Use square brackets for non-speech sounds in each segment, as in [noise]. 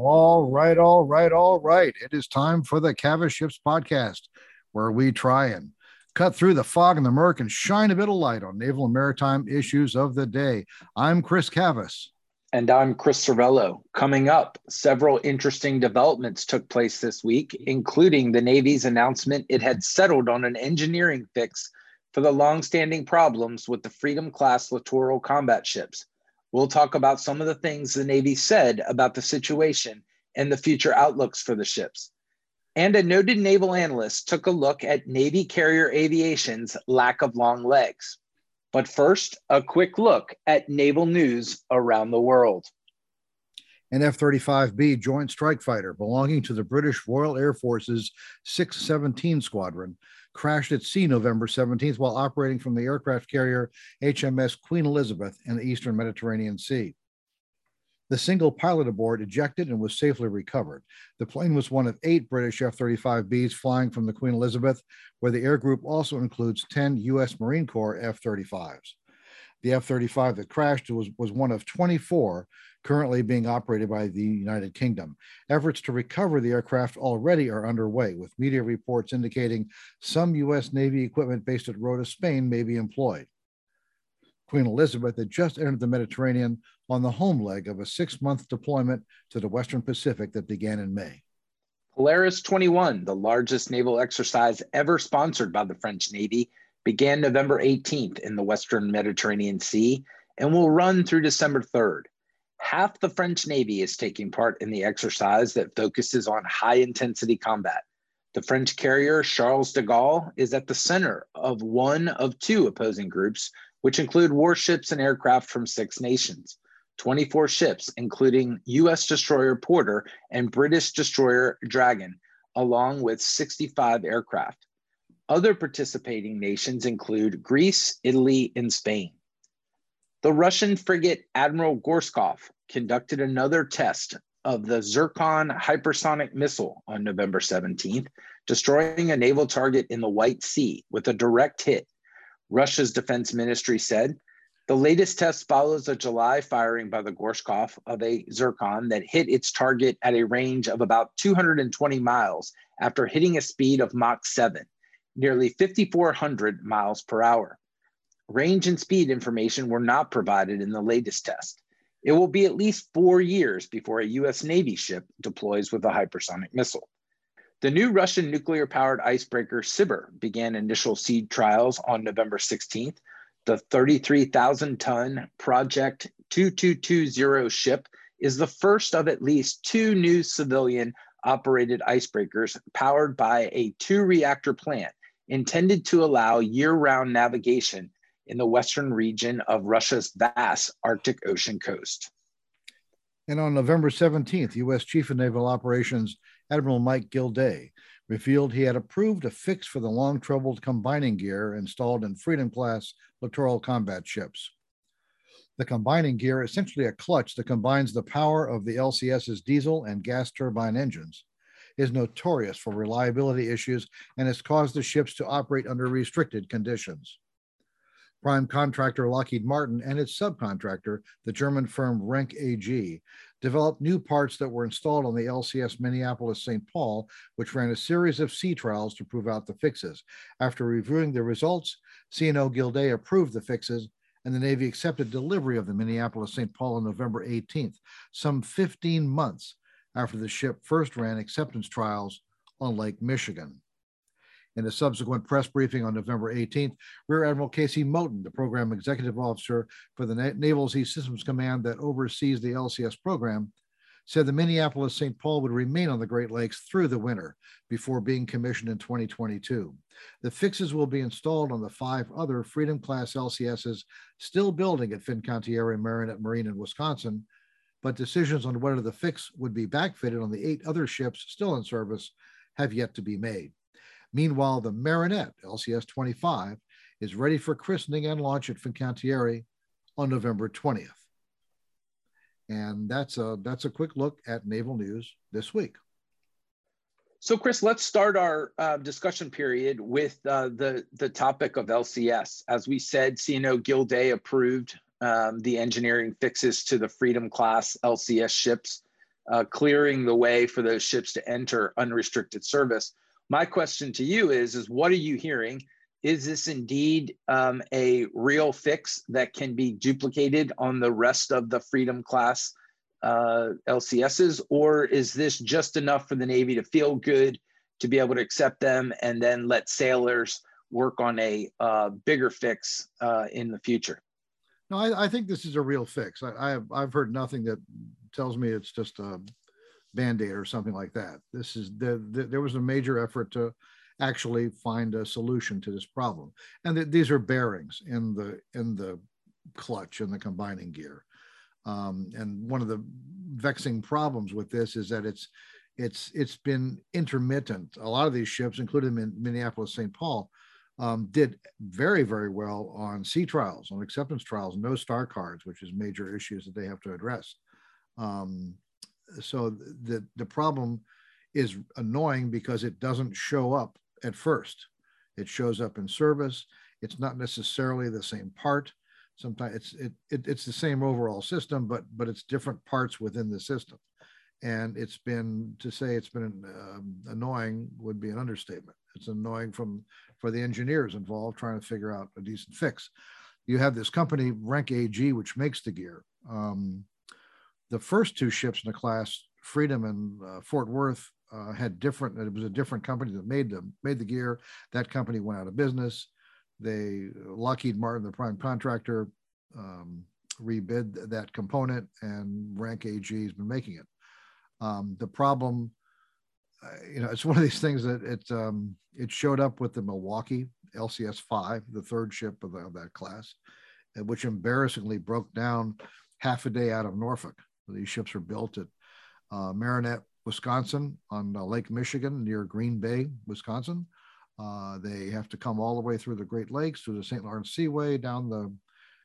All right, all right, all right. It is time for the Cavas Ships podcast, where we try and cut through the fog and the murk and shine a bit of light on naval and maritime issues of the day. I'm Chris Cavas. And I'm Chris Servello. Coming up, several interesting developments took place this week, including the Navy's announcement it had settled on an engineering fix for the long-standing problems with the Freedom class littoral combat ships. We'll talk about some of the things the Navy said about the situation and the future outlooks for the ships. And a noted naval analyst took a look at Navy carrier aviation's lack of long legs. But first, a quick look at naval news around the world. An F 35B Joint Strike Fighter belonging to the British Royal Air Force's 617 Squadron crashed at sea November 17th while operating from the aircraft carrier HMS Queen Elizabeth in the eastern Mediterranean Sea. The single pilot aboard ejected and was safely recovered. The plane was one of eight British F 35Bs flying from the Queen Elizabeth, where the air group also includes 10 U.S. Marine Corps F 35s. The F 35 that crashed was, was one of 24 currently being operated by the United Kingdom. Efforts to recover the aircraft already are underway, with media reports indicating some U.S. Navy equipment based at Rota, Spain may be employed. Queen Elizabeth had just entered the Mediterranean on the home leg of a six month deployment to the Western Pacific that began in May. Polaris 21, the largest naval exercise ever sponsored by the French Navy, began November 18th in the Western Mediterranean Sea and will run through December 3rd. Half the French Navy is taking part in the exercise that focuses on high intensity combat. The French carrier Charles de Gaulle is at the center of one of two opposing groups, which include warships and aircraft from six nations. 24 ships, including US destroyer Porter and British destroyer Dragon, along with 65 aircraft. Other participating nations include Greece, Italy, and Spain. The Russian frigate Admiral Gorshkov conducted another test of the Zircon hypersonic missile on November 17th, destroying a naval target in the White Sea with a direct hit. Russia's defense ministry said the latest test follows a July firing by the Gorshkov of a Zircon that hit its target at a range of about 220 miles after hitting a speed of Mach 7, nearly 5,400 miles per hour. Range and speed information were not provided in the latest test. It will be at least four years before a US Navy ship deploys with a hypersonic missile. The new Russian nuclear powered icebreaker Sibir began initial seed trials on November 16th. The 33,000 ton Project 2220 ship is the first of at least two new civilian operated icebreakers powered by a two reactor plant intended to allow year round navigation in the western region of Russia's vast Arctic Ocean coast. And on November 17th, U.S. Chief of Naval Operations Admiral Mike Gilday revealed he had approved a fix for the long troubled combining gear installed in Freedom class littoral combat ships. The combining gear, is essentially a clutch that combines the power of the LCS's diesel and gas turbine engines, is notorious for reliability issues and has caused the ships to operate under restricted conditions. Prime contractor Lockheed Martin and its subcontractor, the German firm Renk AG, developed new parts that were installed on the LCS Minneapolis St. Paul, which ran a series of sea trials to prove out the fixes. After reviewing the results, CNO Gilday approved the fixes and the Navy accepted delivery of the Minneapolis St. Paul on November 18th, some 15 months after the ship first ran acceptance trials on Lake Michigan. In a subsequent press briefing on November 18th, Rear Admiral Casey Moton, the program executive officer for the Naval Sea Systems Command that oversees the LCS program, said the Minneapolis St. Paul would remain on the Great Lakes through the winter before being commissioned in 2022. The fixes will be installed on the five other Freedom class LCSs still building at Fincantieri Marinette Marine in Wisconsin, but decisions on whether the fix would be backfitted on the eight other ships still in service have yet to be made. Meanwhile, the Marinette LCS 25 is ready for christening and launch at Fincantieri on November 20th. And that's a that's a quick look at naval news this week. So, Chris, let's start our uh, discussion period with uh, the the topic of LCS. As we said, CNO Gilday approved um, the engineering fixes to the Freedom class LCS ships uh, clearing the way for those ships to enter unrestricted service. My question to you is, is what are you hearing? Is this indeed um, a real fix that can be duplicated on the rest of the Freedom class uh, LCSs, or is this just enough for the Navy to feel good to be able to accept them and then let sailors work on a uh, bigger fix uh, in the future? No, I, I, think this is a real fix. I, have I've heard nothing that tells me it's just a band-aid or something like that. This is the, the there was a major effort to actually find a solution to this problem, and th- these are bearings in the in the clutch and the combining gear. Um, and one of the vexing problems with this is that it's it's it's been intermittent. A lot of these ships, including in Minneapolis, St. Paul, um, did very very well on sea trials, on acceptance trials, no star cards, which is major issues that they have to address. Um, so the the problem is annoying because it doesn't show up at first. It shows up in service. It's not necessarily the same part. Sometimes it's it, it it's the same overall system, but but it's different parts within the system. And it's been to say it's been um, annoying would be an understatement. It's annoying from for the engineers involved trying to figure out a decent fix. You have this company Renk AG, which makes the gear. Um, the first two ships in the class, Freedom and uh, Fort Worth, uh, had different. It was a different company that made them made the gear. That company went out of business. They Lockheed Martin, the prime contractor, um, rebid that component, and Renk AG has been making it. Um, the problem, uh, you know, it's [laughs] one of these things that it um, it showed up with the Milwaukee LCS five, the third ship of, of that class, which embarrassingly broke down half a day out of Norfolk. These ships are built at uh, Marinette, Wisconsin, on uh, Lake Michigan near Green Bay, Wisconsin. Uh, they have to come all the way through the Great Lakes, through the St. Lawrence Seaway, down the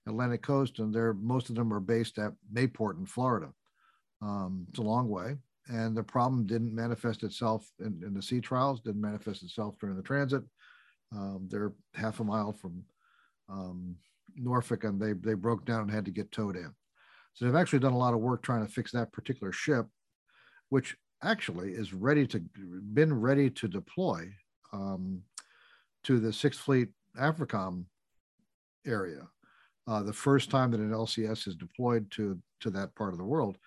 Atlantic coast, and they're most of them are based at Mayport in Florida. Um, it's a long way, and the problem didn't manifest itself in, in, the sea trials, didn't manifest itself during the transit. Um, they're half a mile from um, Norfolk, and they they broke down and had to get towed in. So they've actually done a lot of work trying to fix that particular ship, which actually is ready to been ready to deploy um, to the Sixth Fleet AFRICOM area. Uh, the first time that an LCS is deployed to to that part of the world,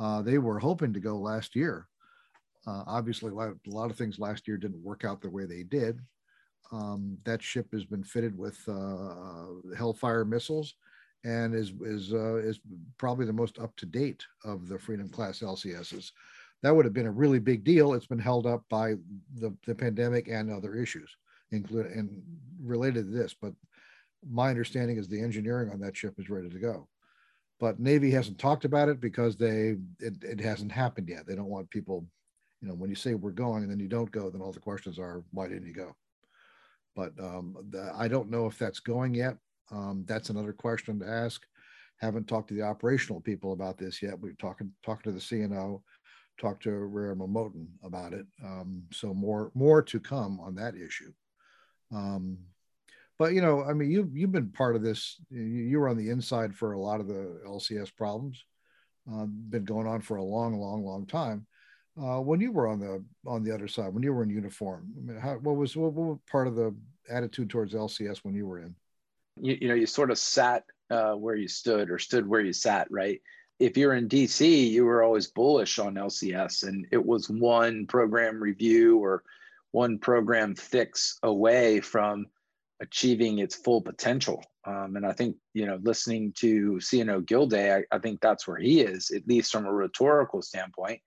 uh, they were hoping to go last year. Uh, obviously, a lot of things last year didn't work out the way they did. Um, that ship has been fitted with uh, Hellfire missiles and is is uh, is probably the most up to date of the Freedom class LCSs. That would have been a really big deal. It's been held up by the, the pandemic and other issues, including and related to this. But my understanding is the engineering on that ship is ready to go. But Navy hasn't talked about it because they it, it hasn't happened yet. They don't want people, you know, when you say we're going and then you don't go, then all the questions are why didn't you go? But um, the, I don't know if that's going yet. Um, that's another question to ask. Haven't talked to the operational people about this yet. We're talking talking to the CNO, talked to Rare Momoten about it. Um, so more more to come on that issue. Um, but you know, I mean, you you've been part of this. You, you were on the inside for a lot of the LCS problems. Uh, been going on for a long, long, long time. Uh, when you were on the on the other side, when you were in uniform, I mean, how, what was what, what was part of the attitude towards LCS when you were in? you, you know you sort of sat uh, where you stood or stood where you sat right if you're in dc you were always bullish on lcs and it was one program review or one program fix away from achieving its full potential um, and i think you know listening to cno gilday I, I think that's where he is at least from a rhetorical standpoint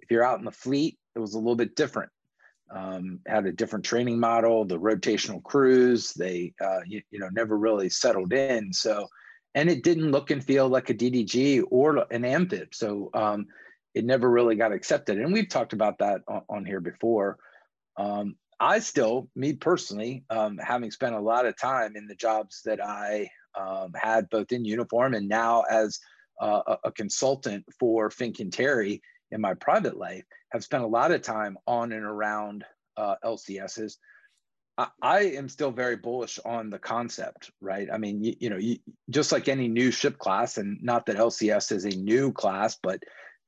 if you're out in the fleet it was a little bit different um, had a different training model, the rotational crews, they, uh, you, you, know, never really settled in. So, and it didn't look and feel like a DDG or an amphib. So um, it never really got accepted. And we've talked about that on, on here before. Um, I still, me personally, um, having spent a lot of time in the jobs that I um, had both in uniform and now as uh, a, a consultant for Fincantieri in my private life have spent a lot of time on and around uh, LCSs. I, am still very bullish on the concept, right? I mean, you, you know, you, just like any new ship class, and not that LCS is a new class, but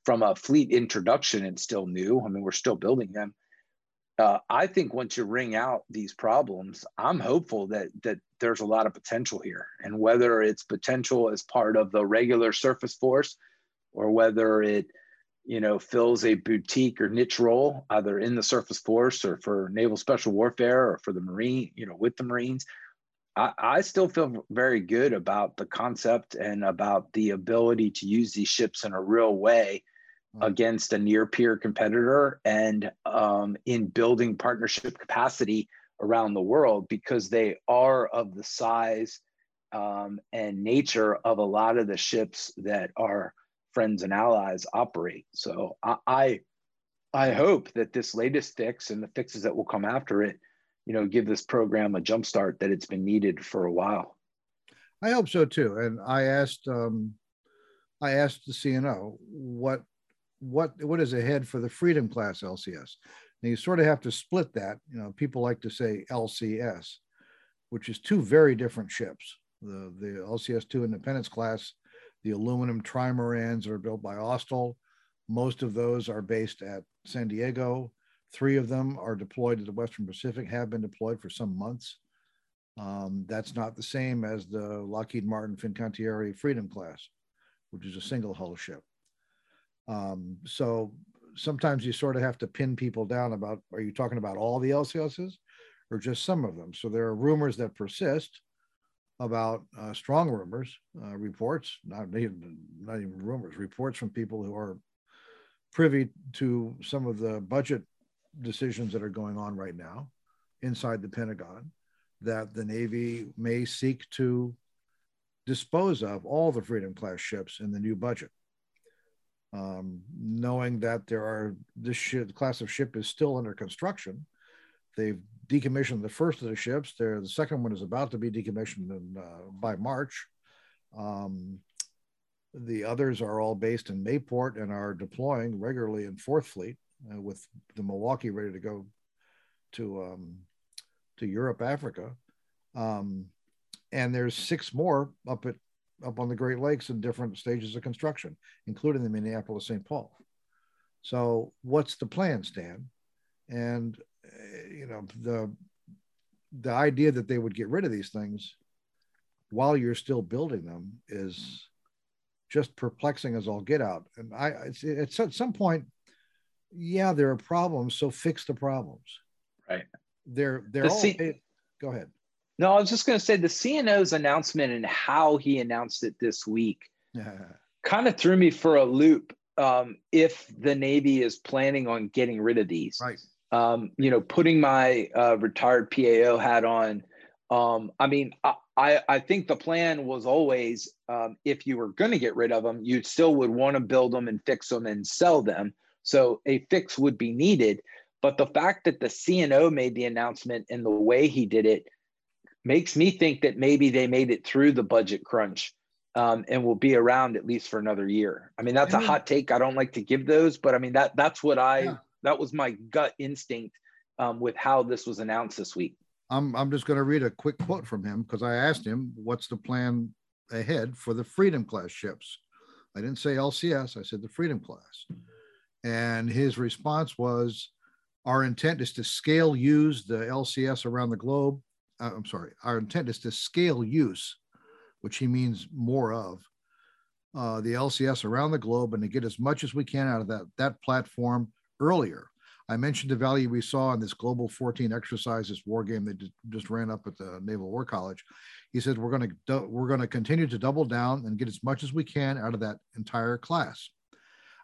from a fleet introduction, it's still new. I mean, we're still building them. Uh, I think once you ring out these problems, I'm hopeful that that there's a lot of potential here, and whether it's potential as part of the regular surface force, or whether it, you know, fills a boutique or niche role either in the surface force or for naval special warfare or for the marine, you know, with the Marines. I, I still feel very good about the concept and about the ability to use these ships in a real way. Against a near peer competitor and um, in building partnership capacity around the world because they are of the size um, and nature of a lot of the ships that our friends and allies operate. So I, I, I hope that this latest fix and the fixes that will come after it you know, give this program a jumpstart that it's been needed for a while. I hope so too. And I asked, um, I asked the CNO what, what, what is ahead for the Freedom Class LCS. And you sort of have to split that. You know, people like to say LCS, which is two very different ships. The the LCS two Independence class, the aluminum trimarans are built by Austal. Most of those are based at San Diego. Three of them are deployed to the Western Pacific, have been deployed for some months. Um, that's not the same as the Lockheed Martin Fincantieri Freedom class, which is a single hull ship. Um, so sometimes you sort of have to pin people down about are you talking about all the LCSs or just some of them? So there are rumors that persist about uh, strong rumors, uh, reports, not even, not even rumors, reports from people who are privy to some of the budget decisions that are going on right now inside the Pentagon that the Navy may seek to dispose of all the Freedom class ships in the new budget. Um, knowing that there are this ship, class of ship is still under construction, they've decommissioned the first of the ships. There, the second one is about to be decommissioned in, uh, by March. Um, the others are all based in Mayport and are deploying regularly in Fourth Fleet uh, with the Milwaukee ready to go to um, to Europe, Africa, um, and there's six more up at up on the Great Lakes in different stages of construction, including the Minneapolis St. Paul. So, what's the plan, Stan? And uh, you know the the idea that they would get rid of these things while you're still building them is just perplexing as all get out. And I, it's, it's at some point, yeah, there are problems, so fix the problems. Right. They're they're the all. C- go ahead. No, I was just going to say the CNO's announcement and how he announced it this week kind of threw me for a loop. Um, if the Navy is planning on getting rid of these, right? Um, you know, putting my uh, retired PAO hat on. Um, I mean, I, I think the plan was always um, if you were going to get rid of them, you still would want to build them and fix them and sell them. So a fix would be needed. But the fact that the CNO made the announcement and the way he did it makes me think that maybe they made it through the budget crunch um, and will be around at least for another year. I mean, that's a hot take. I don't like to give those, but I mean that that's what I yeah. that was my gut instinct um, with how this was announced this week. I'm I'm just going to read a quick quote from him because I asked him what's the plan ahead for the Freedom class ships. I didn't say LCS. I said the Freedom class. And his response was, Our intent is to scale use the LCS around the globe. Uh, I'm sorry, our intent is to scale use, which he means more of, uh, the LCS around the globe and to get as much as we can out of that, that platform earlier. I mentioned the value we saw in this Global 14 exercise, this war game that just ran up at the Naval War College. He said we're going to we're going to continue to double down and get as much as we can out of that entire class.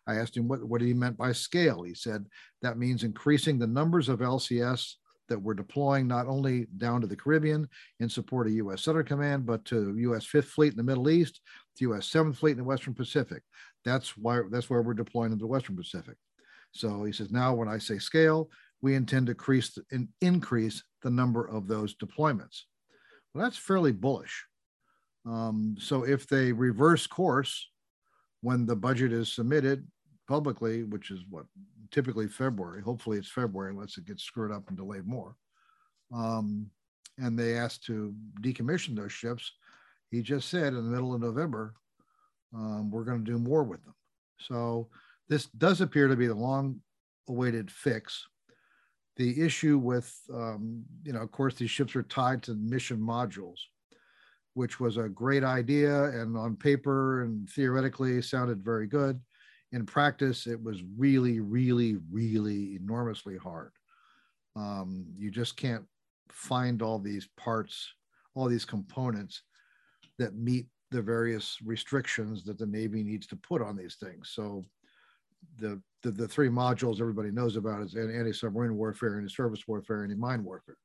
I asked him what, what he meant by scale. He said that means increasing the numbers of LCS that we're deploying not only down to the Caribbean in support of U.S. Southern Command, but to U.S. Fifth Fleet in the Middle East, to U.S. Seventh Fleet in the Western Pacific. That's why that's where we're deploying in the Western Pacific. So he says now when I say scale, we intend to increase the, increase the number of those deployments. Well, that's fairly bullish. Um, so if they reverse course when the budget is submitted publicly, which is what typically February. Hopefully, it's February unless it gets screwed up and delayed more. Um, and they asked to decommission those ships. He just said in the middle of November, um, we're going to do more with them. So this does appear to be the long awaited fix. The issue with, um, you know, of course, these ships are tied to mission modules, which was a great idea and on paper and theoretically sounded very good. In practice, it was really, really, really enormously hard. Um, you just can't find all these parts, all these components that meet the various restrictions that the Navy needs to put on these things. So the, the, the three modules everybody knows about is anti-submarine warfare, anti-surface warfare, anti-mine warfare.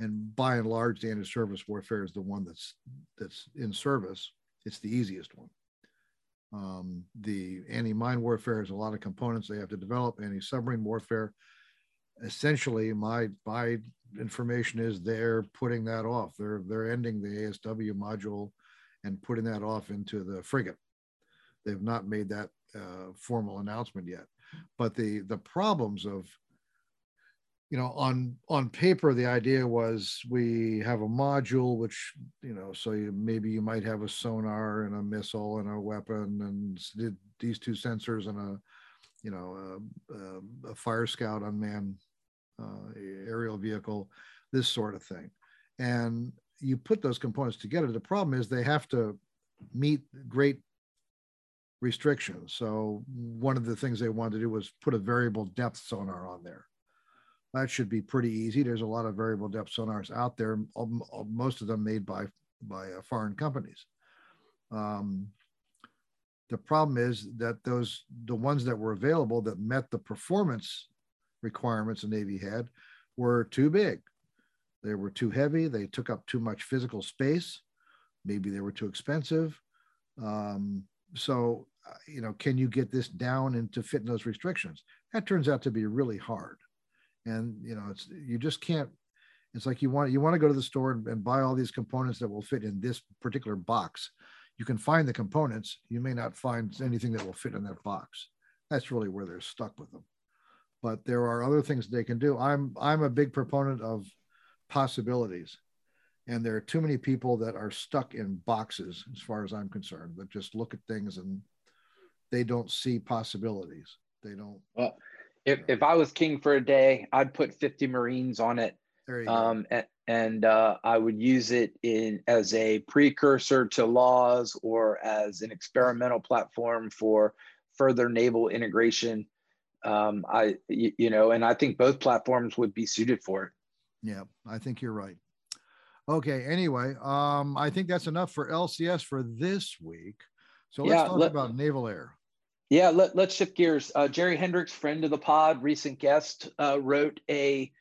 And by and large, the anti-surface warfare is the one that's that's in service. It's the easiest one. Um, the anti-mine warfare has a lot of components they have to develop. Anti-submarine warfare, essentially, my my information is they're putting that off. They're they're ending the ASW module and putting that off into the frigate. They've not made that uh, formal announcement yet. But the the problems of you know on on paper the idea was we have a module which you know so you, maybe you might have a sonar and a missile and a weapon and these two sensors and a you know a, a, fire scout unmanned uh, aerial vehicle this sort of thing and you put those components together the problem is they have to meet great restrictions. So one of the things they wanted to do was put a variable depth sonar on there. That should be pretty easy. There's a lot of variable depth sonars out there, most of them made by by uh, foreign companies. Um, the problem is that those the ones that were available that met the performance requirements the Navy had were too big. They were too heavy. They took up too much physical space. Maybe they were too expensive. Um, so uh, you know can you get this down and to fit those restrictions that turns out to be really hard and you know it's you just can't it's like you want you want to go to the store and, and buy all these components that will fit in this particular box. You can find the components you may not find anything that will fit in that box. That's really where they're stuck with them. But there are other things they can do. I'm i'm a big proponent of possibilities. And there are too many people that are stuck in boxes as far as i'm concerned that just look at things and they don't see possibilities. They don't well if, if i was king for a day i'd put 50 marines on it um, and, and uh, i would use it in as a precursor to laws or as an experimental platform for further naval integration um, i you, you know and i think both platforms would be suited for it yeah i think you're right Okay. Anyway, um, I think that's enough for LCS for this week. So let's yeah, talk let, about naval air. Yeah, let, let's shift gears. Uh, Jerry Hendrix, friend of the pod, recent guest, uh, wrote a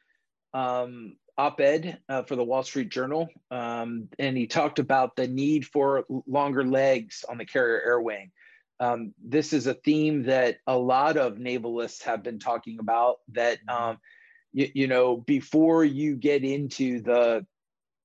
um, op-ed uh, for the Wall Street Journal, um, and he talked about the need for longer legs on the carrier air wing. Um, this is a theme that a lot of navalists have been talking about. That mm-hmm. um, you, you know, before you get into the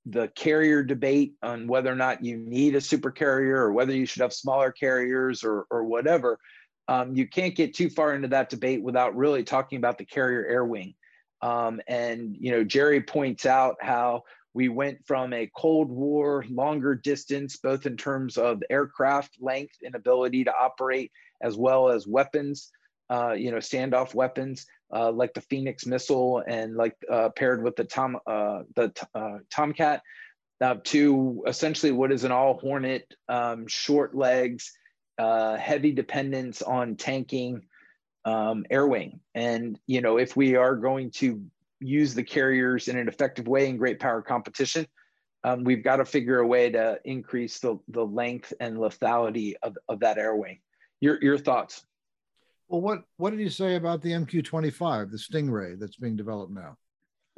the carrier debate on whether or not you need a super carrier or whether you should have smaller carriers or, or whatever, um, you can't get too far into that debate without really talking about the carrier air wing. Um, and, you know, Jerry points out how we went from a Cold War longer distance, both in terms of aircraft length and ability to operate, as well as weapons, uh, you know, standoff weapons, uh, like the Phoenix missile and like uh, paired with the Tom uh, the uh, Tomcat uh, to essentially what is an all Hornet um, short legs, uh, heavy dependence on tanking um, air wing. And you know if we are going to use the carriers in an effective way in great power competition. Um, we've got to figure a way to increase the, the length and lethality of, of that air wing. Your, your thoughts? Well, what what did you say about the MQ-25, the Stingray that's being developed now?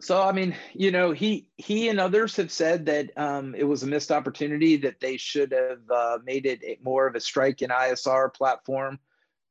So, I mean, you know, he he and others have said that um, it was a missed opportunity that they should have uh, made it more of a strike and ISR platform.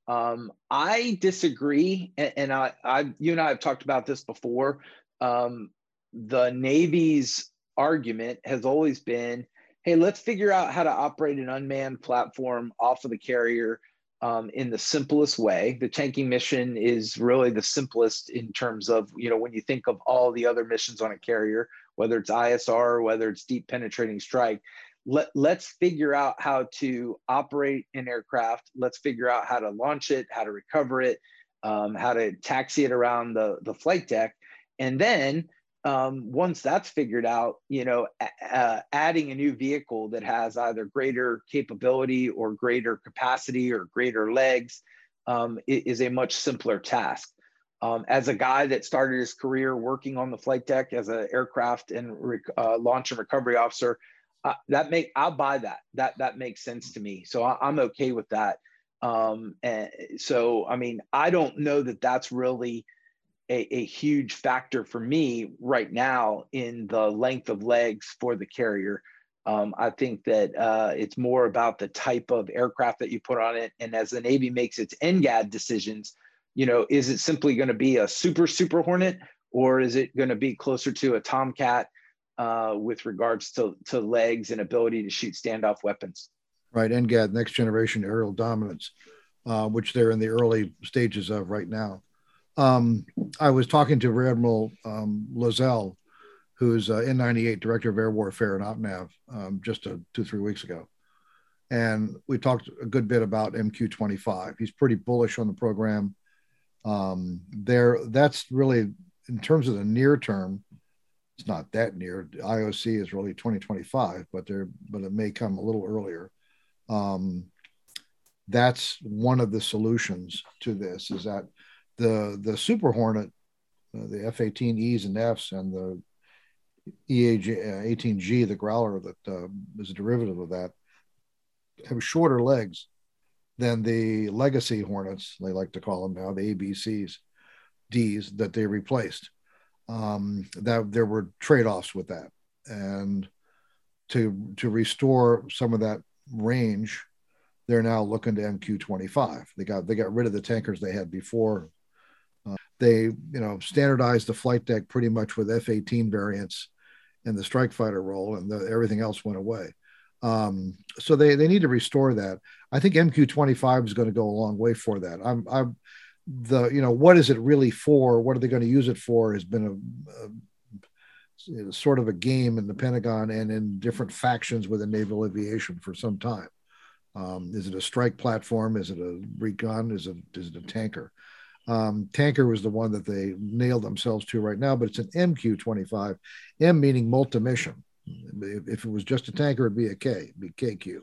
Um, I disagree, and, and I, I, you and I have talked about this before. Um, the Navy's argument has always been, "Hey, let's figure out how to operate an unmanned platform off of the carrier." Um, in the simplest way. The tanking mission is really the simplest in terms of, you know, when you think of all the other missions on a carrier, whether it's ISR, or whether it's deep penetrating strike, let, let's figure out how to operate an aircraft. Let's figure out how to launch it, how to recover it, um, how to taxi it around the, the flight deck. And then um, once that's figured out, you know, uh, adding a new vehicle that has either greater capability or greater capacity or greater legs um, is a much simpler task. Um, as a guy that started his career working on the flight deck as an aircraft and uh, launch and recovery officer, uh, that make I'll buy that. That that makes sense to me. So I, am okay with that. Um, and so I mean, I don't know that that's really a, a, huge factor for me right now in the length of legs for the carrier. Um, I think that uh, it's more about the type of aircraft that you put on it. And as the Navy makes its NGAD decisions, you know, is it simply going to be a super, super Hornet or is it going to be closer to a Tomcat uh, with regards to, to legs and ability to shoot standoff weapons? Right. NGAD, next generation aerial dominance, uh, which they're in the early stages of right now. Um, I was talking to Rear Admiral um, Loiselle, who's uh, N98 Director of Air Warfare in OPNAV, um, just a, two, three weeks ago. And we talked a good bit about MQ25. He's pretty bullish on the program. Um, there, that's really, in terms of the near term, it's not that near. IOC is really 2025, but there, but it may come a little earlier. Um, that's one of the solutions to this is that the the Super Hornet, uh, the F-18Es and Fs, and the EA-18G, the Growler that uh, is a derivative of that, have shorter legs than the legacy Hornets, they like to call them now, the ABCs, Ds that they replaced. Um, that there were trade-offs with that, and to to restore some of that range, they're now looking to MQ-25. They got they got rid of the tankers they had before they you know standardized the flight deck pretty much with F-18 variants and the strike fighter role, and the, everything else went away. Um, so they they need to restore that. I think MQ-25 is going to go a long way for that. I'm I'm the you know what is it really for? What are they going to use it for? Has been a, a sort of a game in the Pentagon and in different factions within naval aviation for some time. Um, is it a strike platform? Is it a recon? Is it is it a tanker? Um, tanker was the one that they nailed themselves to right now, but it's an MQ25, M meaning multi-mission. If, if, it was just a tanker, it'd be a K, be KQ.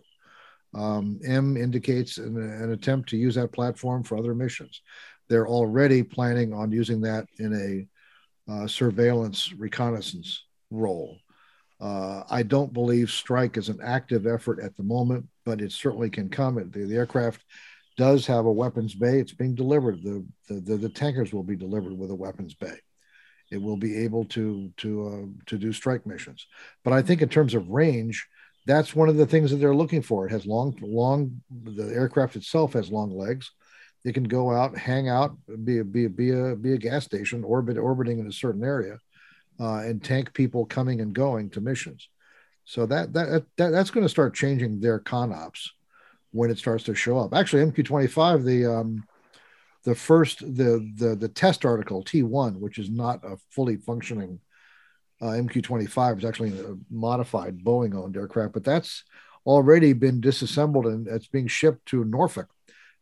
Um, M indicates an, an, attempt to use that platform for other missions. They're already planning on using that in a uh, surveillance reconnaissance role. Uh, I don't believe strike is an active effort at the moment, but it certainly can come. The, the aircraft does have a weapons bay. It's being delivered. The, the, the, the tankers will be delivered with a weapons bay. It will be able to to uh, to do strike missions. But I think in terms of range, that's one of the things that they're looking for. It has long long. The aircraft itself has long legs. It can go out, hang out, be a be a be a, be a gas station, orbit orbiting in a certain area, uh, and tank people coming and going to missions. So that that, that that's going to start changing their con ops when it starts to show up. Actually, MQ25, the um, the first the the the test article T1, which is not a fully functioning uh, MQ25, is actually a modified Boeing owned aircraft, but that's already been disassembled and it's being shipped to Norfolk.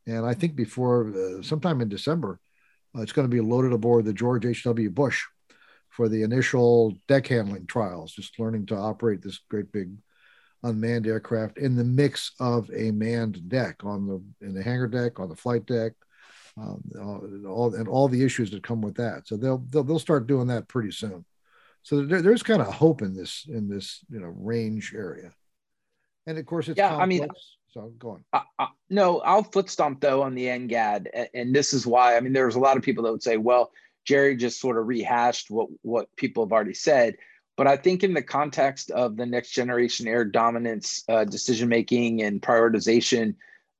And I think before uh, sometime in December, uh, it's going to be loaded aboard the George H.W. Bush for the initial deck handling trials, just learning to operate this great big unmanned aircraft in the mix of a manned deck on the in the hangar deck on the flight deck um, all and all the issues that come with that. So they'll they'll, they'll start doing that pretty soon. So there, there's kind of hope in this in this you know range area. And of course it's yeah complex, i mean so go on. I, I, no i'll foot stomp though on the ngad and, and this is why i mean there's a lot of people that would say well jerry just sort of rehashed what what people have already said but I think in the context of the next generation air dominance uh, decision making and prioritization,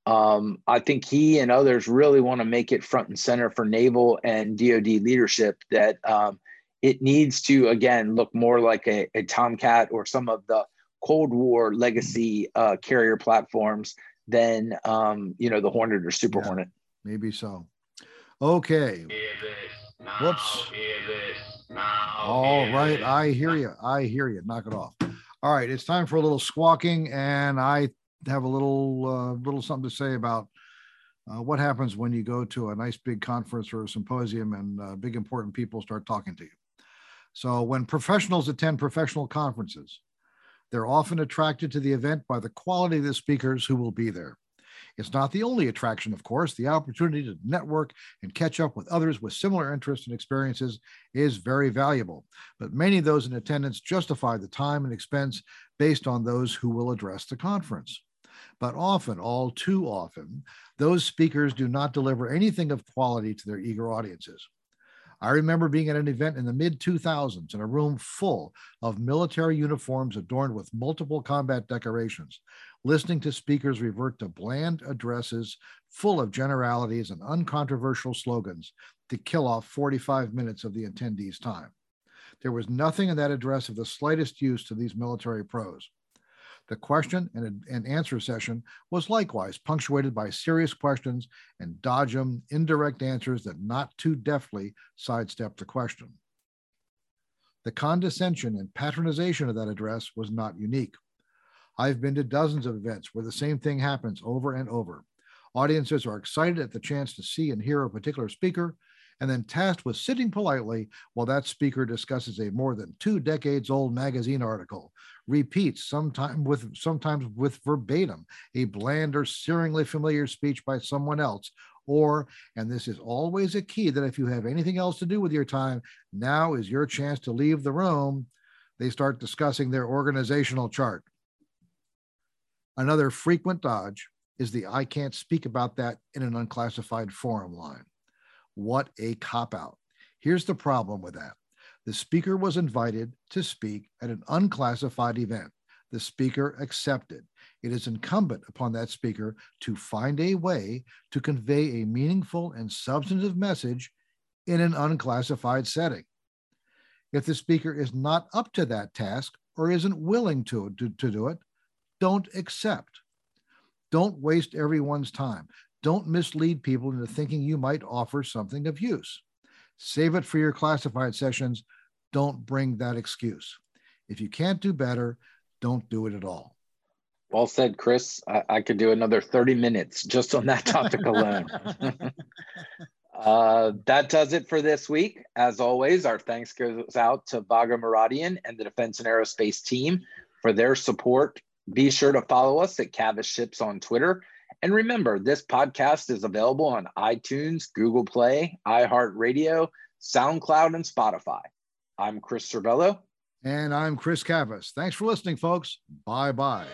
um, I think he and others really want to make it front and center for naval and DoD leadership that um, it needs to again look more like a, a, Tomcat or some of the Cold War legacy uh, carrier platforms than um, you know the Hornet or Super yeah, Hornet. Maybe so. Okay. Whoops. All right, I hear you. I hear you. Knock it off. All right, it's time for a little squawking, and I have a little uh, little something to say about uh, what happens when you go to a nice big conference or a symposium and uh, big important people start talking to you. So when professionals attend professional conferences, they're often attracted to the event by the quality of the speakers who will be there. It's not the only attraction, of course. The opportunity to network and catch up with others with similar interests and experiences is very valuable. But many of those in attendance justify the time and expense based on those who will address the conference. But often, all too often, those speakers do not deliver anything of quality to their eager audiences. I remember being at an event in the mid 2000s in a room full of military uniforms adorned with multiple combat decorations, listening to speakers revert to bland addresses full of generalities and uncontroversial slogans to kill off 45 minutes of the attendees' time. There was nothing in that address of the slightest use to these military pros. The question and, and answer session was likewise punctuated by serious questions and dodgem, indirect answers that not too deftly sidestepped the question. The condescension and patronization of that address was not unique. I've been to dozens of events where the same thing happens over and over. Audiences are excited at the chance to see and hear a particular speaker, and then tasked with sitting politely while that speaker discusses a more than two decades old magazine article, repeats sometimes with sometimes with verbatim a bland or searingly familiar speech by someone else or and this is always a key that if you have anything else to do with your time now is your chance to leave the room they start discussing their organizational chart. Another frequent dodge is the i can't speak about that in an unclassified forum line what a cop out. Here's the problem with that the speaker was invited to speak at an unclassified event. The speaker accepted. It is incumbent upon that speaker to find a way to convey a meaningful and substantive message in an unclassified setting. If the speaker is not up to that task or isn't willing to, to, to do it, don't accept. Don't waste everyone's time. Don't mislead people into thinking you might offer something of use. Save it for your classified sessions. Don't bring that excuse. If you can't do better, don't do it at all. Well said, Chris. I, I could do another 30 minutes just on that topic alone. [laughs] uh, that does it for this week. As always, our thanks goes out to Vago Muradian and the Defense and Aerospace team for their support. Be sure to follow us at Cavas Ships on Twitter and remember, this podcast is available on iTunes, Google Play, iHeartRadio, SoundCloud, and Spotify. I'm Chris Servello. And I'm Chris Cavas. Thanks for listening, folks. Bye bye.